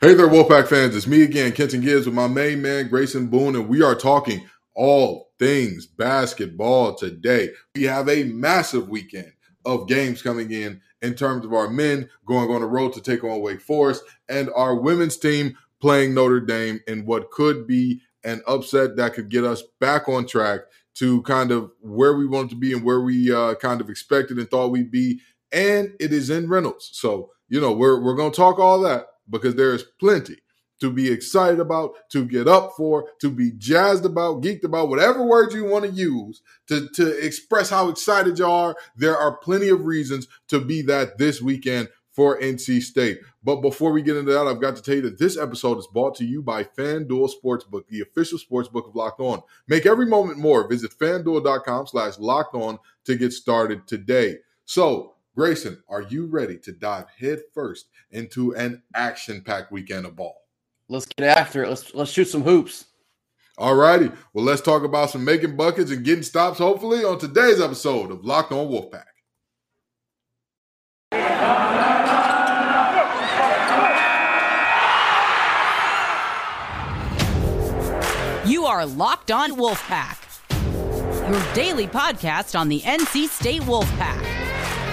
Hey there, Wolfpack fans. It's me again, Kenton Gibbs, with my main man, Grayson Boone, and we are talking all things basketball today. We have a massive weekend of games coming in in terms of our men going on the road to take on Wake Forest and our women's team playing Notre Dame in what could be an upset that could get us back on track to kind of where we wanted to be and where we uh, kind of expected and thought we'd be. And it is in Reynolds. So, you know, we're, we're going to talk all that because there is plenty to be excited about, to get up for, to be jazzed about, geeked about, whatever words you want to use to, to express how excited you are. There are plenty of reasons to be that this weekend for NC State. But before we get into that, I've got to tell you that this episode is brought to you by FanDuel Sportsbook, the official sportsbook of Locked On. Make every moment more. Visit fanduel.com slash locked on to get started today. So Grayson, are you ready to dive headfirst into an action-packed weekend of ball? Let's get after it. Let's let's shoot some hoops. All righty. Well, let's talk about some making buckets and getting stops, hopefully, on today's episode of Locked On Wolfpack. You are Locked On Wolfpack, your daily podcast on the NC State Wolfpack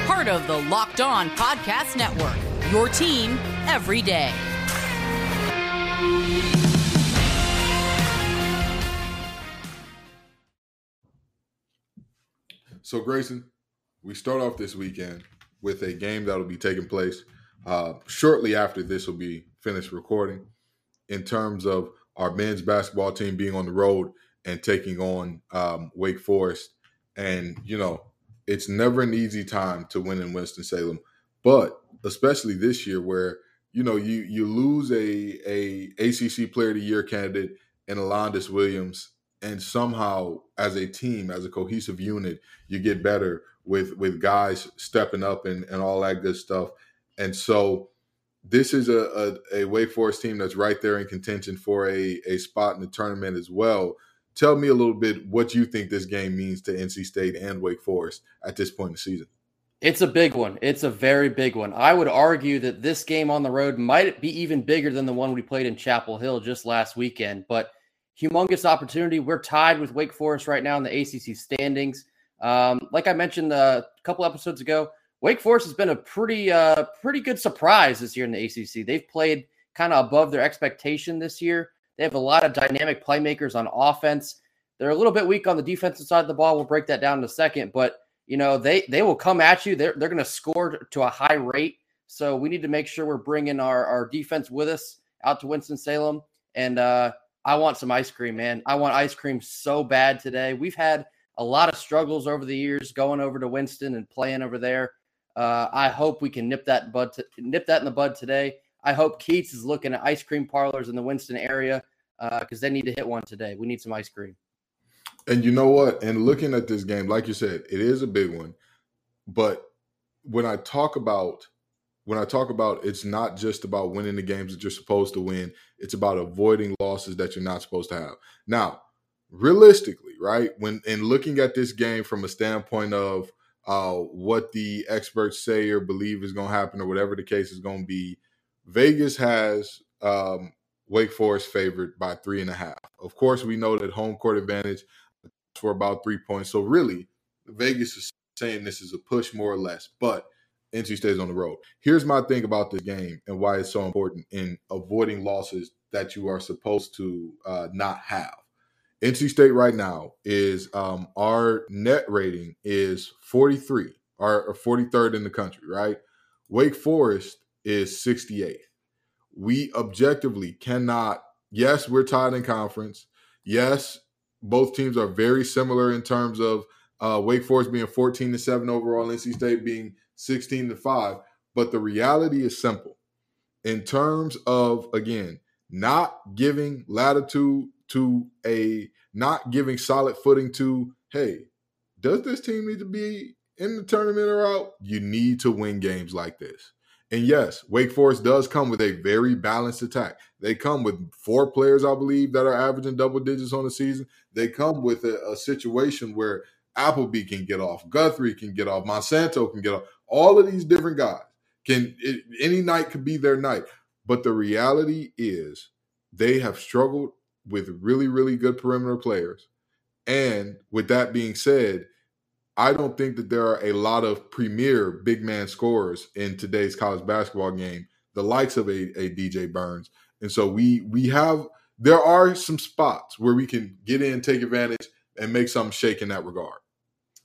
part of the Locked On Podcast Network. Your team every day. So, Grayson, we start off this weekend with a game that will be taking place uh, shortly after this will be finished recording in terms of our men's basketball team being on the road and taking on um, Wake Forest. And, you know, it's never an easy time to win in Winston Salem, but especially this year where you know you you lose a a ACC Player of the Year candidate in Alondes Williams, and somehow as a team, as a cohesive unit, you get better with with guys stepping up and and all that good stuff. And so this is a, a, a Wake Forest team that's right there in contention for a, a spot in the tournament as well tell me a little bit what you think this game means to NC State and Wake Forest at this point in the season. It's a big one. It's a very big one. I would argue that this game on the road might be even bigger than the one we played in Chapel Hill just last weekend. But humongous opportunity. We're tied with Wake Forest right now in the ACC standings. Um, like I mentioned uh, a couple episodes ago, Wake Forest has been a pretty, uh, pretty good surprise this year in the ACC. They've played kind of above their expectation this year. They have a lot of dynamic playmakers on offense. They're a little bit weak on the defensive side of the ball. We'll break that down in a second, but you know they they will come at you. They're they're going to score to a high rate. So we need to make sure we're bringing our our defense with us out to Winston Salem. And uh, I want some ice cream, man. I want ice cream so bad today. We've had a lot of struggles over the years going over to Winston and playing over there. Uh, I hope we can nip that bud to, nip that in the bud today. I hope Keatts is looking at ice cream parlors in the Winston area because uh, they need to hit one today. We need some ice cream. And you know what? And looking at this game, like you said, it is a big one. But when I talk about when I talk about it's not just about winning the games that you're supposed to win, it's about avoiding losses that you're not supposed to have. Now, realistically, right? When in looking at this game from a standpoint of uh, what the experts say or believe is going to happen or whatever the case is going to be, Vegas has um, Wake Forest favored by three and a half. Of course, we know that home court advantage for about three points. So really, Vegas is saying this is a push more or less, but NC State's on the road. Here's my thing about this game and why it's so important in avoiding losses that you are supposed to uh, not have. NC State right now is um, our net rating is 43, or 43rd in the country, right? Wake Forest is 68th. We objectively cannot, yes, we're tied in conference. Yes, both teams are very similar in terms of uh, Wake Forest being 14 to 7 overall, NC State being 16 to 5. But the reality is simple. In terms of, again, not giving latitude to a, not giving solid footing to, hey, does this team need to be in the tournament or out? You need to win games like this. And yes, Wake Forest does come with a very balanced attack. They come with four players, I believe, that are averaging double digits on the season. They come with a, a situation where Appleby can get off, Guthrie can get off, Monsanto can get off. All of these different guys can it, any night could be their night. But the reality is they have struggled with really, really good perimeter players. And with that being said, I don't think that there are a lot of premier big man scorers in today's college basketball game, the likes of a, a DJ Burns. And so we we have there are some spots where we can get in, take advantage, and make something shake in that regard.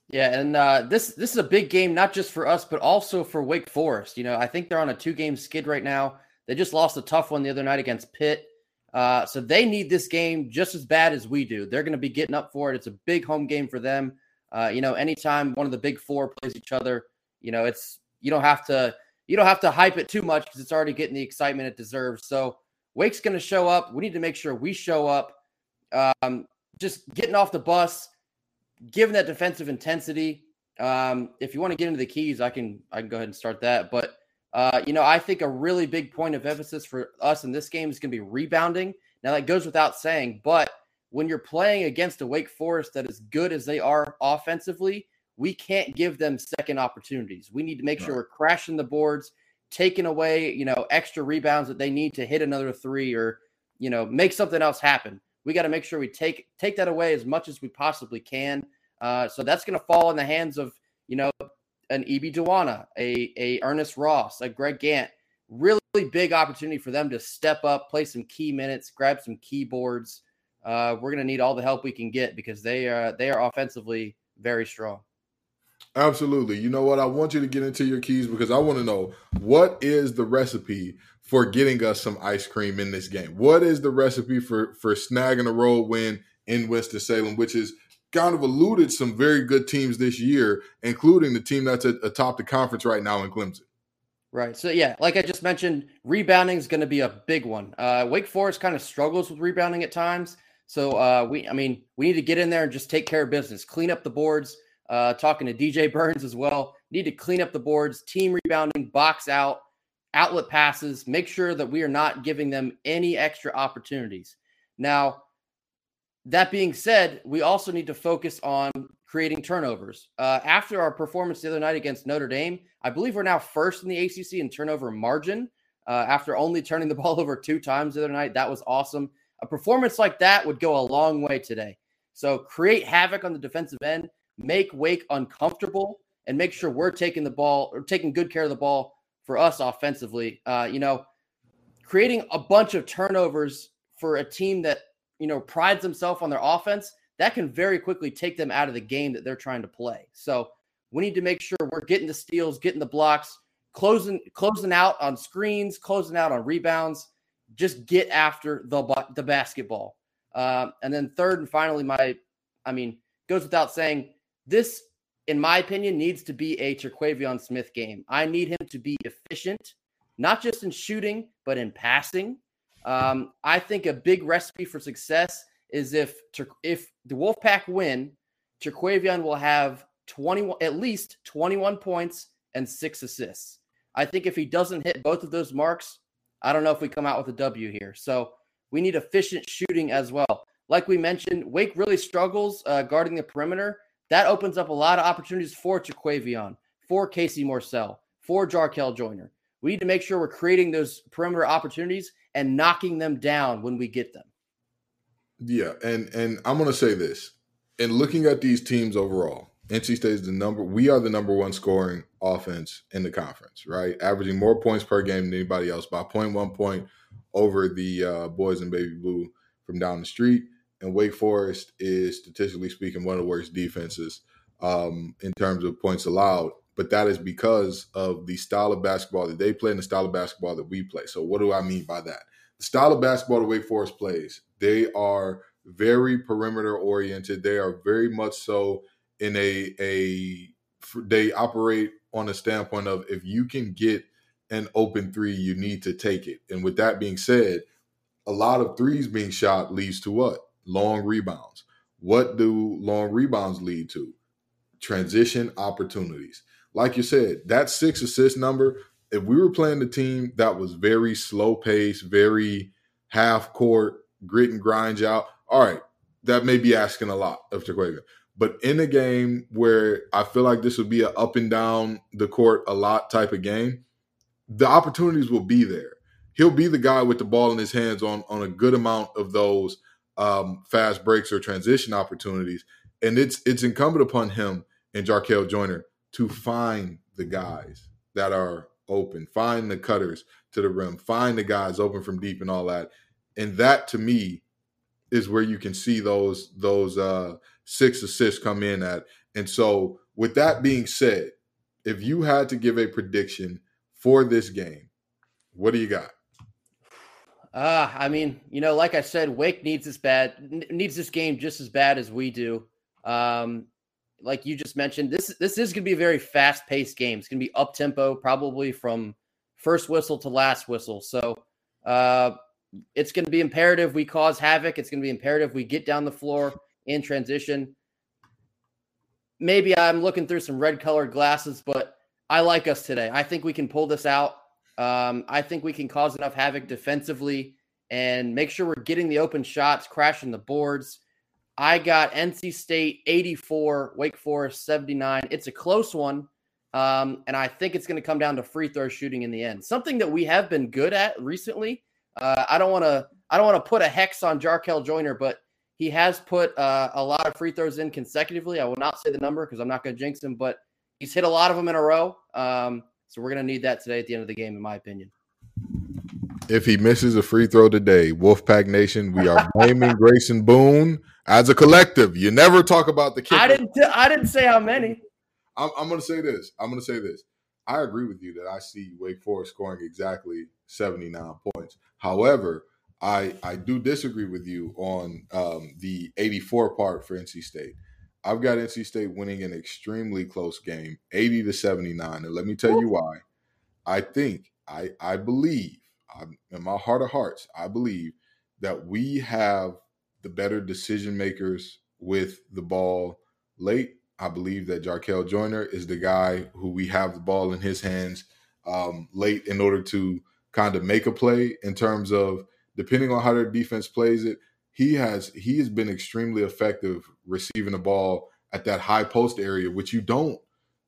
Yeah, and uh, this this is a big game, not just for us, but also for Wake Forest. You know, I think they're on a two game skid right now. They just lost a tough one the other night against Pitt. Uh, so they need this game just as bad as we do. They're going to be getting up for it. It's a big home game for them. Uh, you know, anytime one of the big four plays each other, you know, it's you don't have to you don't have to hype it too much because it's already getting the excitement it deserves. So Wake's going to show up. We need to make sure we show up. Um, just getting off the bus, giving that defensive intensity. Um, if you want to get into the keys, I can I can go ahead and start that. But uh, you know, I think a really big point of emphasis for us in this game is going to be rebounding. Now that goes without saying, but when you're playing against a Wake Forest that is good as they are offensively, we can't give them second opportunities. We need to make right. sure we're crashing the boards, taking away, you know, extra rebounds that they need to hit another three or, you know, make something else happen. We got to make sure we take take that away as much as we possibly can. Uh, so that's going to fall in the hands of, you know, an Ibi Dowuona, a a Ernest Ross, a Greg Gantt. Really big opportunity for them to step up, play some key minutes, grab some keyboards uh, we're going to need all the help we can get because they are they are offensively very strong. Absolutely. You know what? I want you to get into your keys because I want to know what is the recipe for getting us some ice cream in this game. What is the recipe for for snagging a road win in Winston Salem, which is kind of eluded some very good teams this year, including the team that's atop the conference right now in Clemson. Right. So yeah, like I just mentioned, rebounding is going to be a big one. Uh, Wake Forest kind of struggles with rebounding at times. So uh, we, I mean, we need to get in there and just take care of business, clean up the boards. Uh, talking to DJ Burns as well. Need to clean up the boards, team rebounding, box out, outlet passes. Make sure that we are not giving them any extra opportunities. Now, that being said, we also need to focus on creating turnovers. Uh, after our performance the other night against Notre Dame, I believe we're now first in the ACC in turnover margin. Uh, after only turning the ball over two times the other night, that was awesome. A performance like that would go a long way today. So create havoc on the defensive end, make Wake uncomfortable, and make sure we're taking the ball or taking good care of the ball for us offensively. Uh, you know, creating a bunch of turnovers for a team that you know prides themselves on their offense that can very quickly take them out of the game that they're trying to play. So we need to make sure we're getting the steals, getting the blocks, closing closing out on screens, closing out on rebounds, just get after the the basketball. Um, and then third and finally, my I mean, goes without saying, this, in my opinion, needs to be a Terquavion Smith game. I need him to be efficient, not just in shooting, but in passing. Um, I think a big recipe for success is if if the Wolfpack win, Terquavion will have 21 at least 21 points and six assists. I think if he doesn't hit both of those marks, I don't know if we come out with a W here. So we need efficient shooting as well. Like we mentioned, Wake really struggles uh, guarding the perimeter. That opens up a lot of opportunities for Terquavion, for Casey Morsell, for Jarkel Joiner. We need to make sure we're creating those perimeter opportunities and knocking them down when we get them. Yeah, and and I'm going to say this. In looking at these teams overall, NC State is the number. We are the number one scoring offense in the conference, right? Averaging more points per game than anybody else by 0.1 point over the uh, boys in baby blue from down the street. And Wake Forest is statistically speaking one of the worst defenses um, in terms of points allowed. But that is because of the style of basketball that they play and the style of basketball that we play. So what do I mean by that? The style of basketball that Wake Forest plays, they are very perimeter oriented. They are very much so in a a they operate on a standpoint of if you can get an open three, you need to take it. And with that being said, a lot of threes being shot leads to what? Long rebounds. What do long rebounds lead to? Transition opportunities. Like you said, that six assist number, if we were playing the team that was very slow pace, very half court, grit and grind out, all right, that may be asking a lot of Terquavion. But in a game where I feel like this would be an up and down the court a lot type of game, the opportunities will be there. he'll be the guy with the ball in his hands on on a good amount of those um, fast breaks or transition opportunities. And it's it's incumbent upon him and Jarkel Joiner to find the guys that are open, find the cutters to the rim, find the guys open from deep and all that. And that to me is where you can see those those uh, six assists come in at. And so, with that being said, if you had to give a prediction for this game, what do you got? Uh, I mean, you know, like I said, Wake needs this bad needs this game just as bad as we do. Um, like you just mentioned, this this is going to be a very fast paced game. It's going to be up tempo, probably from first whistle to last whistle. So, uh, it's going to be imperative we cause havoc. It's going to be imperative we get down the floor in transition. Maybe I'm looking through some red colored glasses, but I like us today. I think we can pull this out. Um, I think we can cause enough havoc defensively and make sure we're getting the open shots, crashing the boards. I got NC State 84, Wake Forest 79. It's a close one. Um, and I think it's going to come down to free throw shooting in the end. Something that we have been good at recently uh, I don't want to I don't want to put a hex on Jarkel Joiner, but he has put uh, a lot of free throws in consecutively. I will not say the number because I'm not going to jinx him, but he's hit a lot of them in a row. Um, so we're going to need that today at the end of the game, in my opinion. If he misses a free throw today, Wolfpack Nation, we are blaming Grayson Boone as a collective. You never talk about the kid. I didn't. T- I didn't say how many. I'm, I'm going to say this. I'm going to say this. I agree with you that I see Wake Forest scoring exactly 79 points. However, I I do disagree with you on um, the 84 part for NC State. I've got NC State winning an extremely close game, 80 to 79. And let me tell you why. I think, I I believe, I'm, in my heart of hearts, I believe that we have the better decision makers with the ball late I believe that Jarkel Joiner is the guy who we have the ball in his hands um, late in order to kind of make a play in terms of depending on how their defense plays it. He has he has been extremely effective receiving the ball at that high post area, which you don't.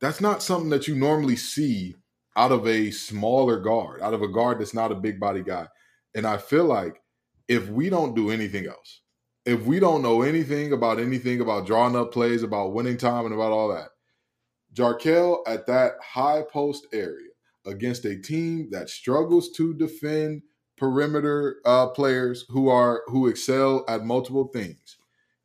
That's not something that you normally see out of a smaller guard, out of a guard that's not a big body guy. And I feel like if we don't do anything else, if we don't know anything about anything about drawing up plays, about winning time, and about all that, Jarkel at that high post area against a team that struggles to defend perimeter uh, players who are who excel at multiple things,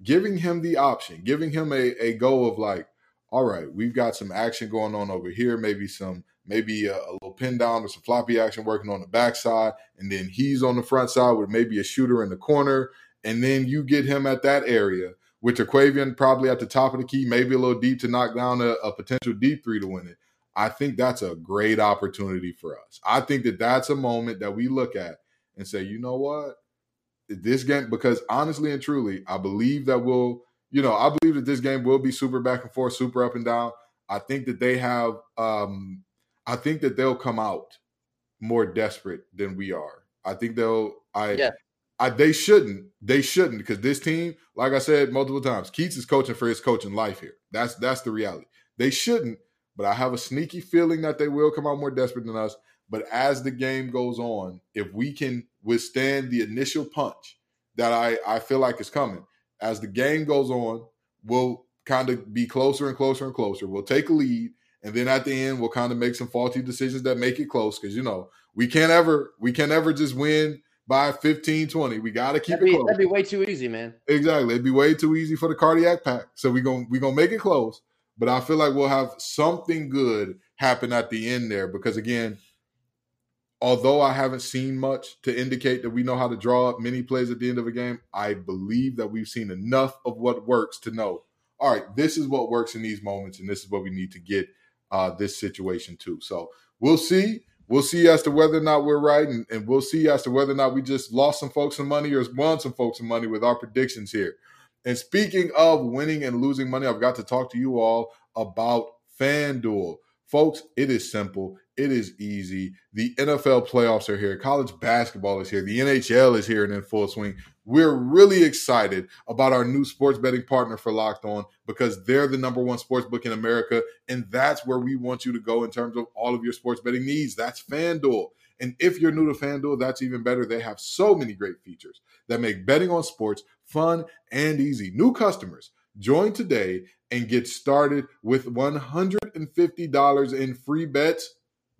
giving him the option, giving him a, a go of like, all right, we've got some action going on over here, maybe some maybe a, a, little pin down or some floppy action working on the backside, and then he's on the front side with maybe a shooter in the corner, and then you get him at that area with Terquavion probably at the top of the key, maybe a little deep to knock down a, a potential deep three to win it. I think that's a great opportunity for us. I think that that's a moment that we look at and say, you know what, this game because honestly and truly, I believe that we'll, you know, I believe that this game will be super back and forth, super up and down. I think that they have, um, I think that they'll come out more desperate than we are. I think they'll. I yeah. I, they shouldn't. They shouldn't because this team, like I said multiple times, Keatts is coaching for his coaching life here. That's that's the reality. They shouldn't, but I have a sneaky feeling that they will come out more desperate than us. But as the game goes on, if we can withstand the initial punch that I, I feel like is coming, as the game goes on, we'll kind of be closer and closer and closer. We'll take a lead. And then at the end, we'll kind of make some faulty decisions that make it close. Cause you know, we can't ever, we can never just win by 15, 20. We got to keep that'd it be, close. That'd be way too easy, man. Exactly. It'd be way too easy for the cardiac pack. So we're gonna we're gonna make it close. But I feel like we'll have something good happen at the end there because, again, although I haven't seen much to indicate that we know how to draw up many plays at the end of a game, I believe that we've seen enough of what works to know, all right, this is what works in these moments, and this is what we need to get uh, this situation to. So we'll see we'll see as to whether or not we're right, and, and, we'll see as to whether or not we just lost some folks some money or won some folks some money with our predictions here. And speaking of winning and losing money, I've got to talk to you all about FanDuel. Folks, it is simple. It is easy. The NFL playoffs are here. College basketball is here. The NHL is here and in full swing. We're really excited about our new sports betting partner for Locked On because they're the number one sports book in America. And that's where we want you to go in terms of all of your sports betting needs. That's FanDuel. And if you're new to FanDuel, that's even better. They have so many great features that make betting on sports fun and easy. New customers, join today and get started with $150 in free bets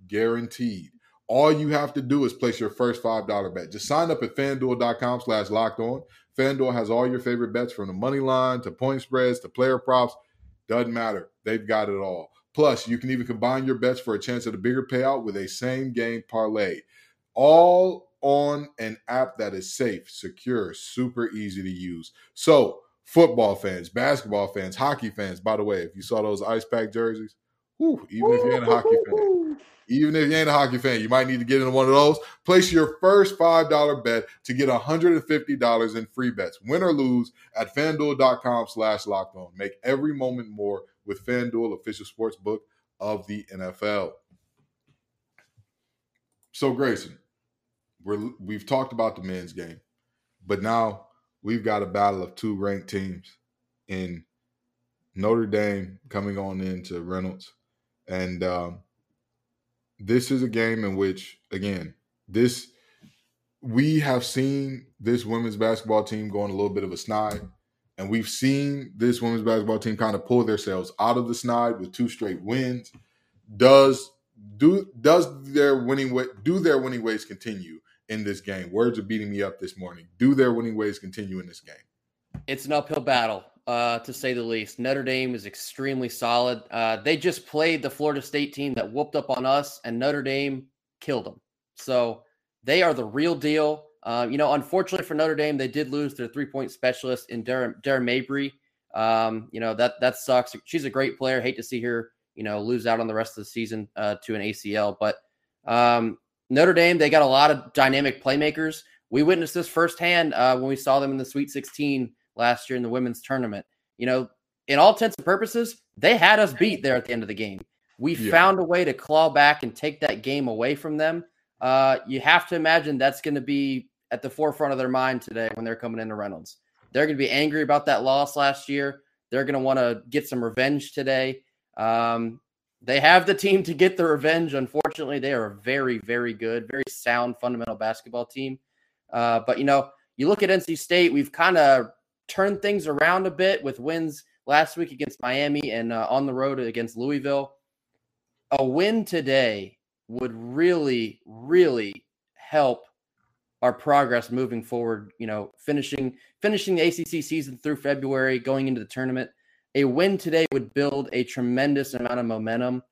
guaranteed. All you have to do is place your first $5 bet. Just sign up at fanduel.com slash locked on. FanDuel has all your favorite bets from the money line to point spreads to player props. Doesn't matter. They've got it all. Plus, you can even combine your bets for a chance at a bigger payout with a same game parlay. All on an app that is safe, secure, super easy to use. So, football fans, basketball fans, hockey fans, by the way, if you saw those ice pack jerseys, whew, even if you ain't a hockey fan, even if you ain't a hockey fan, you might need to get into one of those. Place your first $5 bet to get $150 in free bets, win or lose, at fanduel.com slash locked on. Make every moment more with FanDuel, official sports book of the NFL. So, Grayson, we're, we've talked about the men's game, but now we've got a battle of two ranked teams in Notre Dame coming on into Reynolds. And um, this is a game in which, again, this we have seen this women's basketball team go on a little bit of a snide. And we've seen this women's basketball team kind of pull themselves out of the snide with two straight wins. Does do does their winning do their winning ways continue in this game? Words are beating me up this morning. Do their winning ways continue in this game? It's an uphill battle, uh, to say the least. Notre Dame is extremely solid. Uh, they just played the Florida State team that whooped up on us, and Notre Dame killed them. So they are the real deal. Uh, you know, unfortunately for Notre Dame, they did lose their three point specialist in Dara, Mabrey. Um, you know that that sucks. She's a great player. Hate to see her, you know, lose out on the rest of the season uh, to an ACL. But um, Notre Dame, they got a lot of dynamic playmakers. We witnessed this firsthand uh, when we saw them in the Sweet 16 last year in the women's tournament. You know, in all intents and purposes, they had us beat there at the end of the game. We yeah. found a way to claw back and take that game away from them. Uh, you have to imagine that's going to be at the forefront of their mind today when they're coming into Reynolds. They're going to be angry about that loss last year. They're going to want to get some revenge today. Um, they have the team to get the revenge. Unfortunately, they are a very, very good, very sound fundamental basketball team. Uh, but you know, you look at NC State, we've kind of turned things around a bit with wins last week against Miami and uh, on the road against Louisville. A win today would really, really help our progress moving forward. You know, finishing finishing the ACC season through February, going into the tournament. A win today would build a tremendous amount of momentum,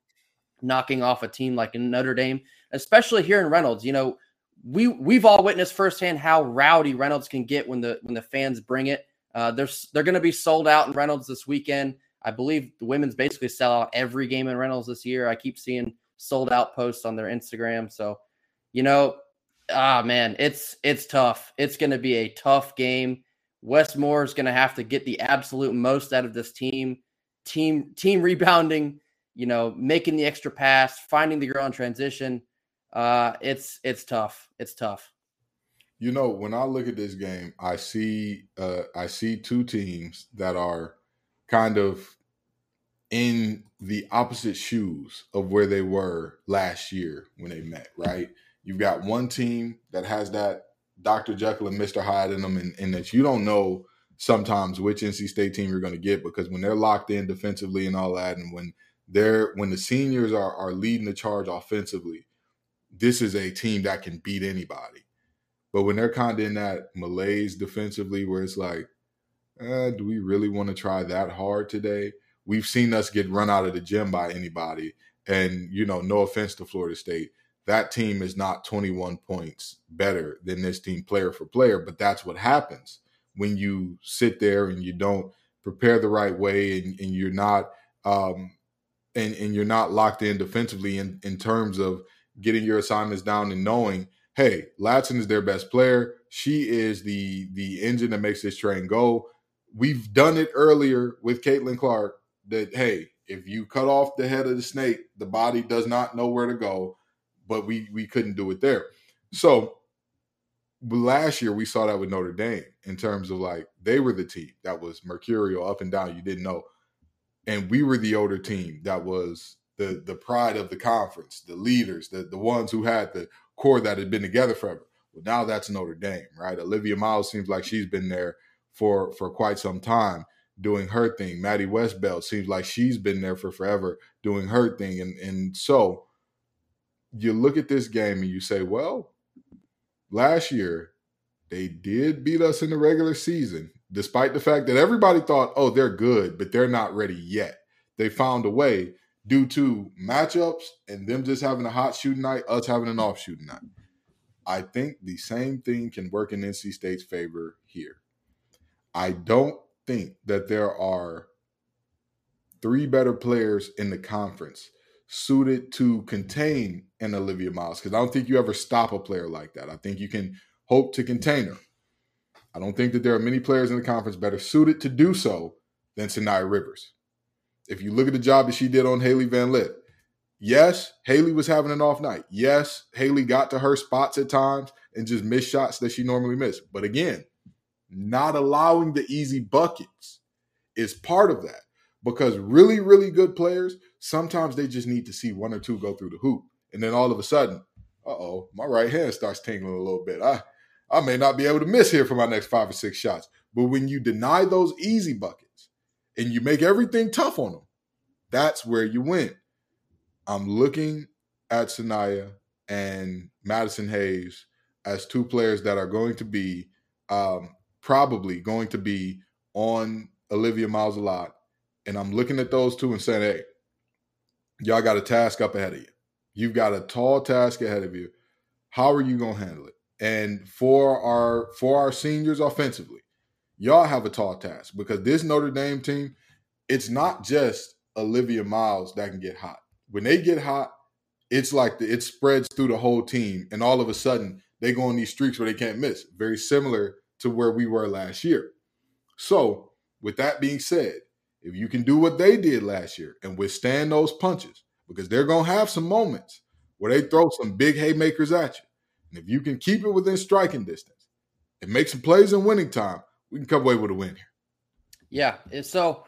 knocking off a team like Notre Dame, especially here in Reynolds. You know, we we've all witnessed firsthand how rowdy Reynolds can get when the when the fans bring it. Uh, they're they're going to be sold out in Reynolds this weekend. I believe the women's basically sell out every game in Reynolds this year. I keep seeing sold out posts on their Instagram. So, you know, ah man, it's it's tough. It's going to be a tough game. Wes Moore is going to have to get the absolute most out of this team. Team team rebounding, you know, making the extra pass, finding the girl in transition. Uh, it's it's tough. It's tough. You know, when I look at this game, I see uh, I see two teams that are kind of in the opposite shoes of where they were last year when they met. Right? You've got one team that has that Dr. Jekyll and Mr. Hyde in them, and, and that you don't know sometimes which NC State team you're going to get because when they're locked in defensively and all that, and when they're when the seniors are are leading the charge offensively, this is a team that can beat anybody. But when they're kind of in that malaise defensively, where it's like, eh, do we really want to try that hard today? We've seen us get run out of the gym by anybody, and you know, no offense to Florida State, that team is not 21 points better than this team player for player, but that's what happens when you sit there and you don't prepare the right way and, and you're not um, and, and you're not locked in defensively in, in terms of getting your assignments down and knowing, hey, Latson is their best player. She is the the engine that makes this train go. We've done it earlier with Caitlin Clark that hey, if you cut off the head of the snake, the body does not know where to go but we we couldn't do it there. So last year we saw that with Notre Dame in terms of like they were the team that was mercurial up and down. You didn't know, and we were the older team that was the the pride of the conference, the leaders, the the ones who had the core that had been together forever. Well, now that's Notre Dame, right? Olivia Miles seems like she's been there for for quite some time doing her thing. Maddy Westbeld seems like she's been there for forever doing her thing. And and so you look at this game and you say, well, last year they did beat us in the regular season, despite the fact that everybody thought, oh, they're good, but they're not ready yet. They found a way due to matchups and them just having a hot shooting night, us having an off shooting night. I think the same thing can work in NC State's favor here. I don't think that there are three better players in the conference suited to contain an Olivia Miles because I don't think you ever stop a player like that. I think you can hope to contain her. I don't think that there are many players in the conference better suited to do so than Saniya Rivers. If you look at the job that she did on Hailey Van Lith, yes, Hailey was having an off night. Yes, Hailey got to her spots at times and just missed shots that she normally missed. But again, not allowing the easy buckets is part of that because really, really good players, sometimes they just need to see one or two go through the hoop. And then all of a sudden, uh oh, my right hand starts tingling a little bit. I, I may not be able to miss here for my next five or six shots. But when you deny those easy buckets and you make everything tough on them, that's where you win. I'm looking at Saniya and Madison Hayes as two players that are going to be um, probably going to be on Olivia Miles a lot. And I'm looking at those two and saying, hey, y'all got a task up ahead of you. You've got a tall task ahead of you. How are you gonna handle it? And for our for our seniors offensively, y'all have a tall task because this Notre Dame team, it's not just Olivia Miles that can get hot. When they get hot, it's like the, it spreads through the whole team, and all of a sudden they go on these streaks where they can't miss. Very similar to where we were last year. So, with that being said, if you can do what they did last year and withstand those punches, because they're going to have some moments where they throw some big haymakers at you. And if you can keep it within striking distance and make some plays in winning time, we can come away with a win here. Yeah. So,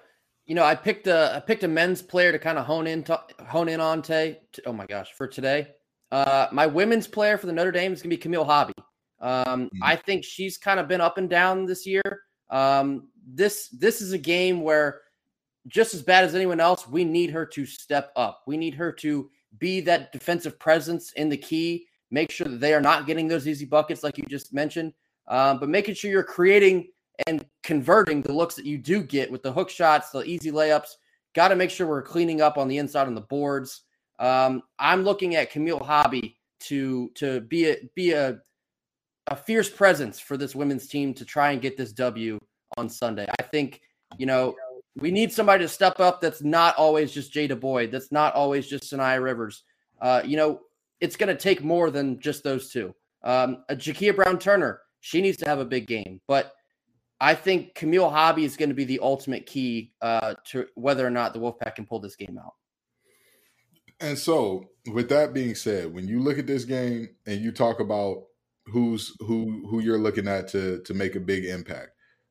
you know, I picked a I picked a men's player to kind of hone in to, hone in on today. Oh my gosh, for today. Uh, my women's player for the Notre Dame is going to be Camille Hobby. Um, mm-hmm. I think she's kind of been up and down this year. Um, this this is a game where just as bad as anyone else, we need her to step up. We need her to be that defensive presence in the key. Make sure that they are not getting those easy buckets like you just mentioned, um, but making sure you're creating and converting the looks that you do get with the hook shots, the easy layups. Got to make sure we're cleaning up on the inside on the boards. Um, I'm looking at Camille Hobby to to be a be a a fierce presence for this women's team to try and get this W on Sunday. I think, you know, we need somebody to step up that's not always just Jada Boyd, that's not always just Saniya Rivers. Uh, you know, it's going to take more than just those two. Um, Jakia Brown Turner, she needs to have a big game, but I think Camille Hobby is going to be the ultimate key uh, to whether or not the Wolfpack can pull this game out. And so, with that being said, when you look at this game and you talk about who's who who you're looking at to to make a big impact.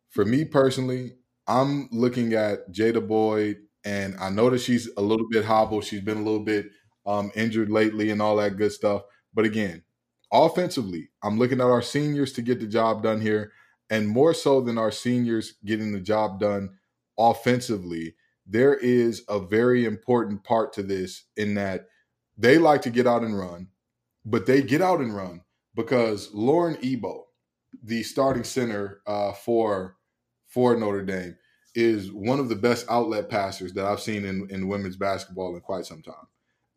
For me personally, I'm looking at Jada Boyd, and I know that she's a little bit hobbled. She's been a little bit um, injured lately, and all that good stuff. But again, offensively, I'm looking at our seniors to get the job done here, and more so than our seniors getting the job done offensively. There is a very important part to this in that they like to get out and run, but they get out and run because Lauren Ebo, the starting center uh, for for Notre Dame, is one of the best outlet passers that I've seen in, in women's basketball in quite some time.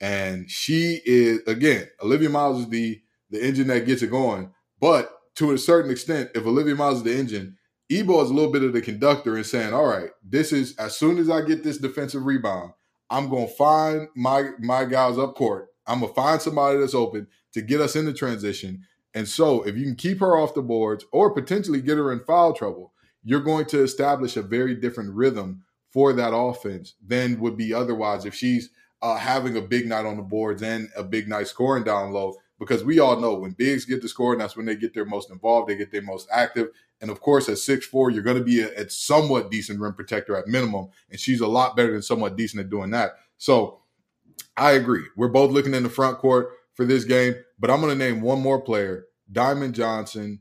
And she is again, Olivia Miles is the the engine that gets it going. But to a certain extent, if Olivia Miles is the engine, Ebo is a little bit of the conductor and saying, "All right, this is as soon as I get this defensive rebound, I'm gonna find my my guys up court. I'm gonna find somebody that's open to get us in the transition. And so, if you can keep her off the boards or potentially get her in foul trouble, you're going to establish a very different rhythm for that offense than would be otherwise if she's uh, having a big night on the boards and a big night scoring down low. Because we all know when bigs get to scoring, that's when they get their most involved, they get their most active. And of course, at six four, you're going to be a, a somewhat decent rim protector at minimum. And she's a lot better than somewhat decent at doing that. So I agree. We're both looking in the front court for this game, but I'm going to name one more player. Diamond Johnson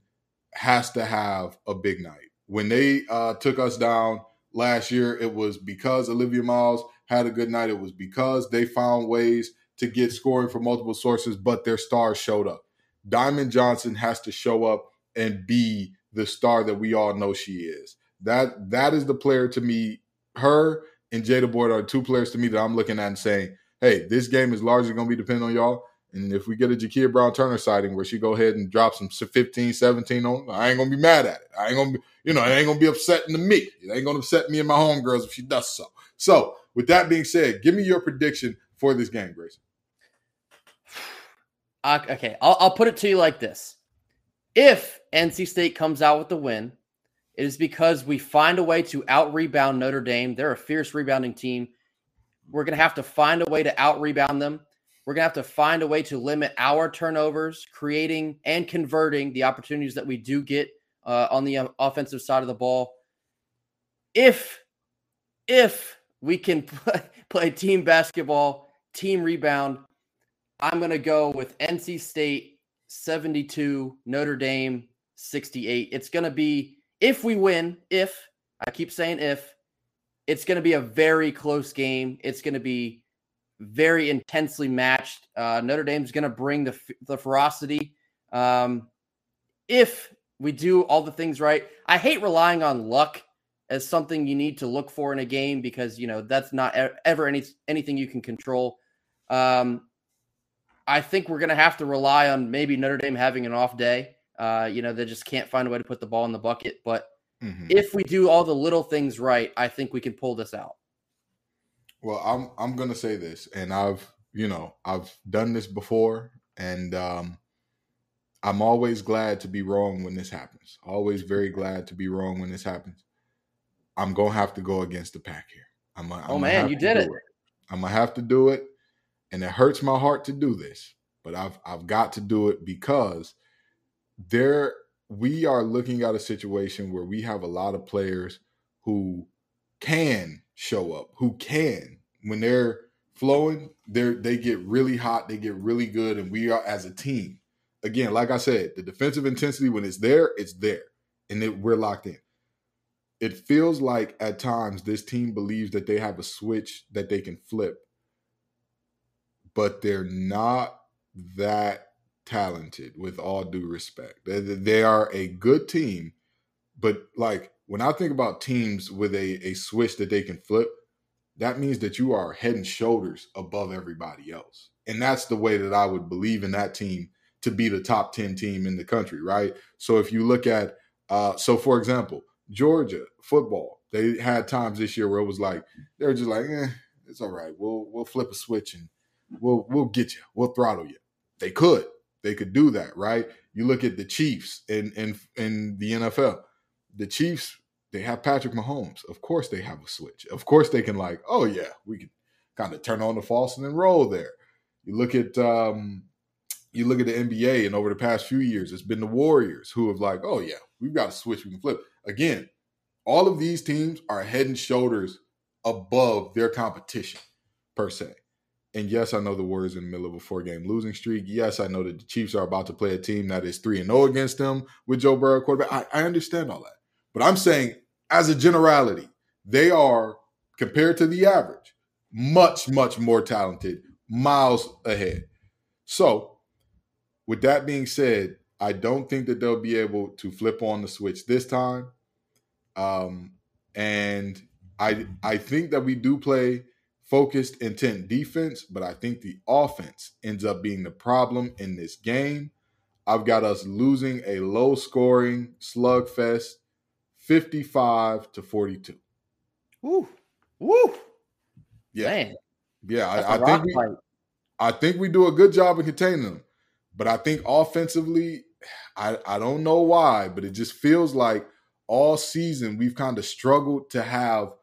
has to have a big night. When they uh, took us down last year, it was because Olivia Miles had a good night. It was because they found ways to get scoring from multiple sources, but their stars showed up. Diamond Johnson has to show up and be the star that we all know she is. That that is the player to me. Her and Jada Boyd are two players to me that I'm looking at and saying, hey, this game is largely going to be dependent on y'all. And if we get a Jakia Brown Turner sighting where she go ahead and drop some 15, 17 on, I ain't gonna be mad at it. I ain't gonna be, you know, it ain't gonna be upsetting to me. It ain't gonna upset me and my homegirls if she does so. So with that being said, give me your prediction for this game, Grace. Okay, I'll, I'll put it to you like this: If NC State comes out with the win, it is because we find a way to out rebound Notre Dame. They're a fierce rebounding team. We're to have to find a way to out rebound them. We're going to have to find a way to limit our turnovers, creating and converting the opportunities that we do get uh, on the uh, offensive side of the ball. If if we can play, play team basketball, team rebound, I'm going to go with NC State 72, Notre Dame 68. It's going to be if we win, if I keep saying if, it's going to be a very close game. It's going to be very intensely matched. Uh, Notre Dame's going to bring the the ferocity. Um, if we do all the things right, I hate relying on luck as something you need to look for in a game because you know that's not ever any anything you can control. Um, I think we're going to have to rely on maybe Notre Dame having an off day. Uh, you know, they just can't find a way to put the ball in the bucket. But mm-hmm. if we do all the little things right, I think we can pull this out. Well, I'm I'm gonna say this, and I've you know I've done this before, and um, I'm always glad to be wrong when this happens. Always very glad to be wrong when this happens. I'm gonna have to go against the pack here. I'm. A, I'm oh man, you did it. it. I'm gonna have to do it, and it hurts my heart to do this, but I've I've got to do it because there we are looking at a situation where we have a lot of players who can show up, who can when they're flowing, they they get really hot, they get really good, and we are as a team. Again, like I said, the defensive intensity when it's there, it's there, and it, we're locked in. It feels like at times this team believes that they have a switch that they can flip, but they're not that talented with all due respect. They, they are a good team, but like when I think about teams with a, a switch that they can flip, that means that you are head and shoulders above everybody else. And that's the way that I would believe in that team to be the top 10 team in the country, right? So if you look at, uh, so for example, Georgia football, they had times this year where it was like, they were just like, eh, it's all right. We'll, we'll flip a switch and we'll, we'll get you. We'll throttle you. They could. They could do that, right? You look at the Chiefs in in in the NFL. The Chiefs, they have Patrick Mahomes. Of course they have a switch. Of course they can like, oh yeah, we can kind of turn on the faucet and roll there. You look at um you look at the NBA and over the past few years, it's been the Warriors who have like, oh yeah, we've got a switch we can flip. Again, all of these teams are head and shoulders above their competition per se. And yes, I know the Warriors in the middle of a four game losing streak. Yes, I know that the Chiefs are about to play a team that is 3 and 0 against them with Joe Burrow quarterback. I, I understand all that. But I'm saying, as a generality, they are, compared to the average, much, much more talented, miles ahead. So, with that being said, I don't think that they'll be able to flip on the switch this time. Um, and I I think that we do play focused, intent defense, but I think the offense ends up being the problem in this game. I've got us losing a low scoring slugfest 55 to 42. Woo. Woo. Yeah. Man. Yeah, I, I think we I think we do a good job of containing them. But I think offensively, I, I don't know why, but it just feels like all season we've kind of struggled to have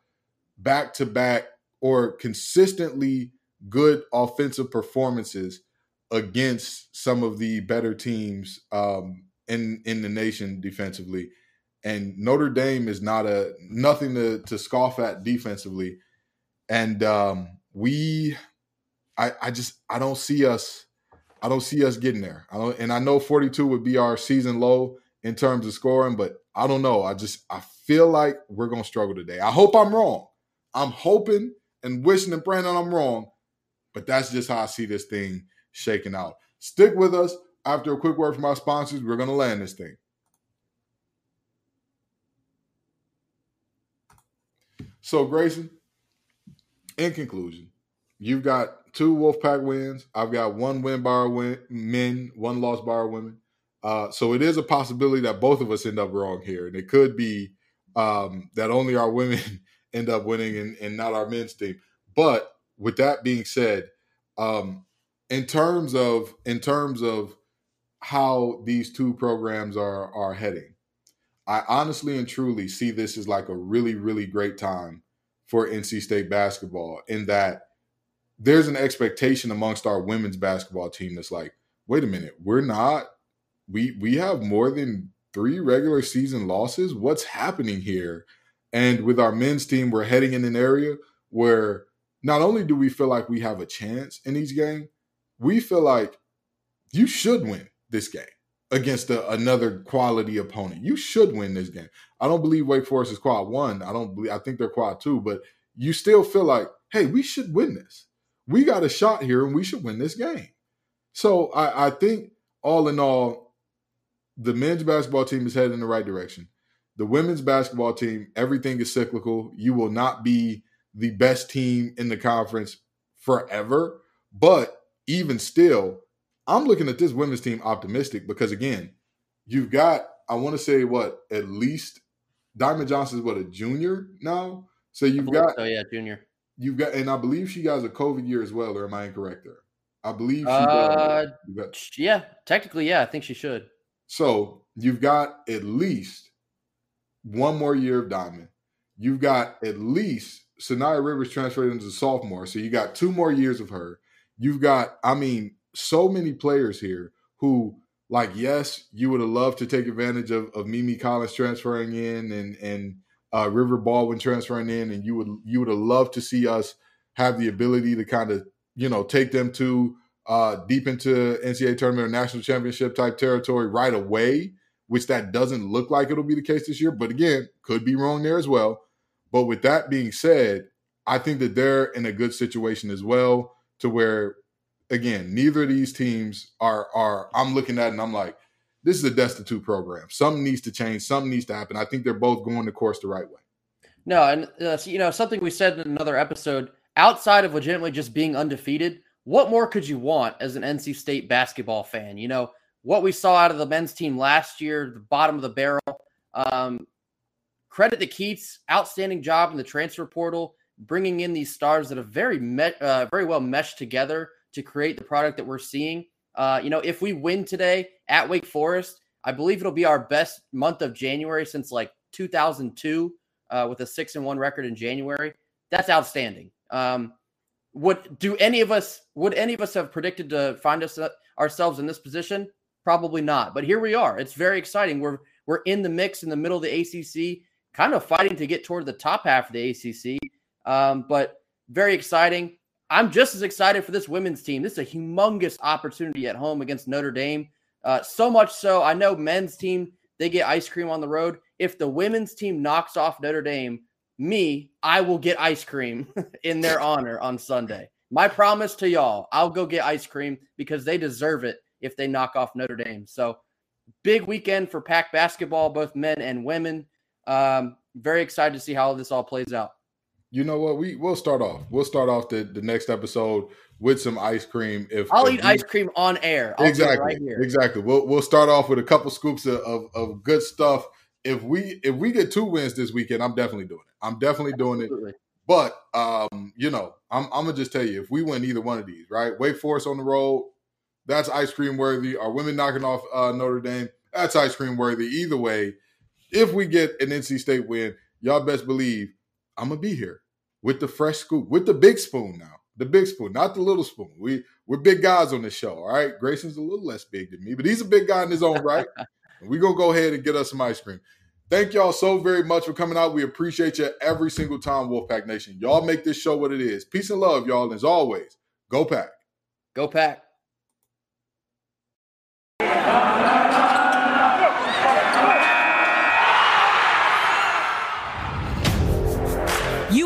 back to back or consistently good offensive performances against some of the better teams um, in in the nation defensively. And Notre Dame is not a nothing to, to scoff at defensively. And um, we, I, I just I don't see us. I don't see us getting there. I don't, and I know 42 would be our season low in terms of scoring, but I don't know. I just I feel like we're gonna struggle today. I hope I'm wrong. I'm hoping and wishing and praying that I'm wrong, but that's just how I see this thing shaking out. Stick with us. After a quick word from our sponsors, we're gonna land this thing. So, Grayson, in conclusion, you've got two Wolfpack wins. I've got one win by win, men, one loss by women. Uh, so it is a possibility that both of us end up wrong here, and it could be um, that only our women end up winning and, and, not our men's team. But with that being said, um, in terms of in terms of how these two programs are are heading, I honestly and truly see this as like a really really great time for NC State basketball in that there's an expectation amongst our women's basketball team that's like, wait a minute, we're not we we have more than three regular season losses. What's happening here? And with our men's team, we're heading in an area where not only do we feel like we have a chance in each game, we feel like you should win this game against a, another quality opponent. You should win this game. I don't believe Wake Forest is quad one. I don't believe. I think they're quad two, but you still feel like, hey, we should win this. We got a shot here, and we should win this game. So I, I think all in all, the men's basketball team is headed in the right direction. The women's basketball team, everything is cyclical. You will not be the best team in the conference forever. But even still, I'm looking at this women's team optimistic because again, you've got, I want to say what, at least Diamond Johnson is what a junior now. So you've got Oh yeah, junior. You've got and I believe she has a COVID year as well, or am I incorrect there? I believe she uh, does. Yeah, technically, yeah, I think she should. So you've got at least one more year of Diamond. You've got at least Saniya Rivers transferred into sophomore. So you got two more years of her. You've got, I mean, so many players here who, like, yes, you would have loved to take advantage of, of Mimi Collins transferring in and and uh, River Baldwin transferring in, and you would you would have loved to see us have the ability to kind of you know take them to uh, deep into NCAA tournament or national championship type territory right away, which that doesn't look like it'll be the case this year. But again, could be wrong there as well. But with that being said, I think that they're in a good situation as well to where, again, neither of these teams are are I'm looking at and I'm like, this is a destitute program. Something needs to change. Something needs to happen. I think they're both going the course the right way. No, and uh, you know something we said in another episode. Outside of legitimately just being undefeated, what more could you want as an NC State basketball fan? You know, what we saw out of the men's team last year, the bottom of the barrel. Um, credit to Keatts, outstanding job in the transfer portal, bringing in these stars that have very met, uh, very well meshed together to create the product that we're seeing. Uh, you know, if we win today at Wake Forest, I believe it'll be our best month of January since like 2002, uh, with a six and one record in January. That's outstanding. Um, would do any of us would any of us have predicted to find us uh, ourselves in this position? Probably not. But here we are. It's very exciting. We're we're in the mix in the middle of the ACC, kind of fighting to get toward the top half of the ACC. Um, but very exciting. I'm just as excited for this women's team. This is a humongous opportunity at home against Notre Dame. Uh, so much so, I know men's team they get ice cream on the road. If the women's team knocks off Notre Dame, me, I will get ice cream in their honor on Sunday. My promise to y'all, I'll go get ice cream because they deserve it if they knock off Notre Dame. So, big weekend for Pack basketball, both men and women. Um, very excited to see how this all plays out. You know what? We we'll start off. We'll start off the, the next episode with some ice cream. If I'll if eat we, ice cream on air, I'll exactly, right exactly. We'll we'll start off with a couple scoops of, of, of good stuff if we if we get two wins this weekend, I'm definitely doing it. I'm definitely doing Absolutely. it. But um, you know, I'm, I'm gonna just tell you, if we win either one of these, right? Wake Forest on the road, that's ice cream worthy. Our women knocking off uh, Notre Dame, that's ice cream worthy. Either way, if we get an NC State win, y'all best believe I'm gonna be here with the fresh scoop, with the big spoon now. The big spoon, not the little spoon. We we're big guys on the show, all right. Grayson's a little less big than me, but he's a big guy in his own right. We're going to go ahead and get us some ice cream. Thank y'all so very much for coming out. We appreciate you every single time, Wolfpack Nation. Y'all make this show what it is. Peace and love, y'all. And as always, go pack. Go pack.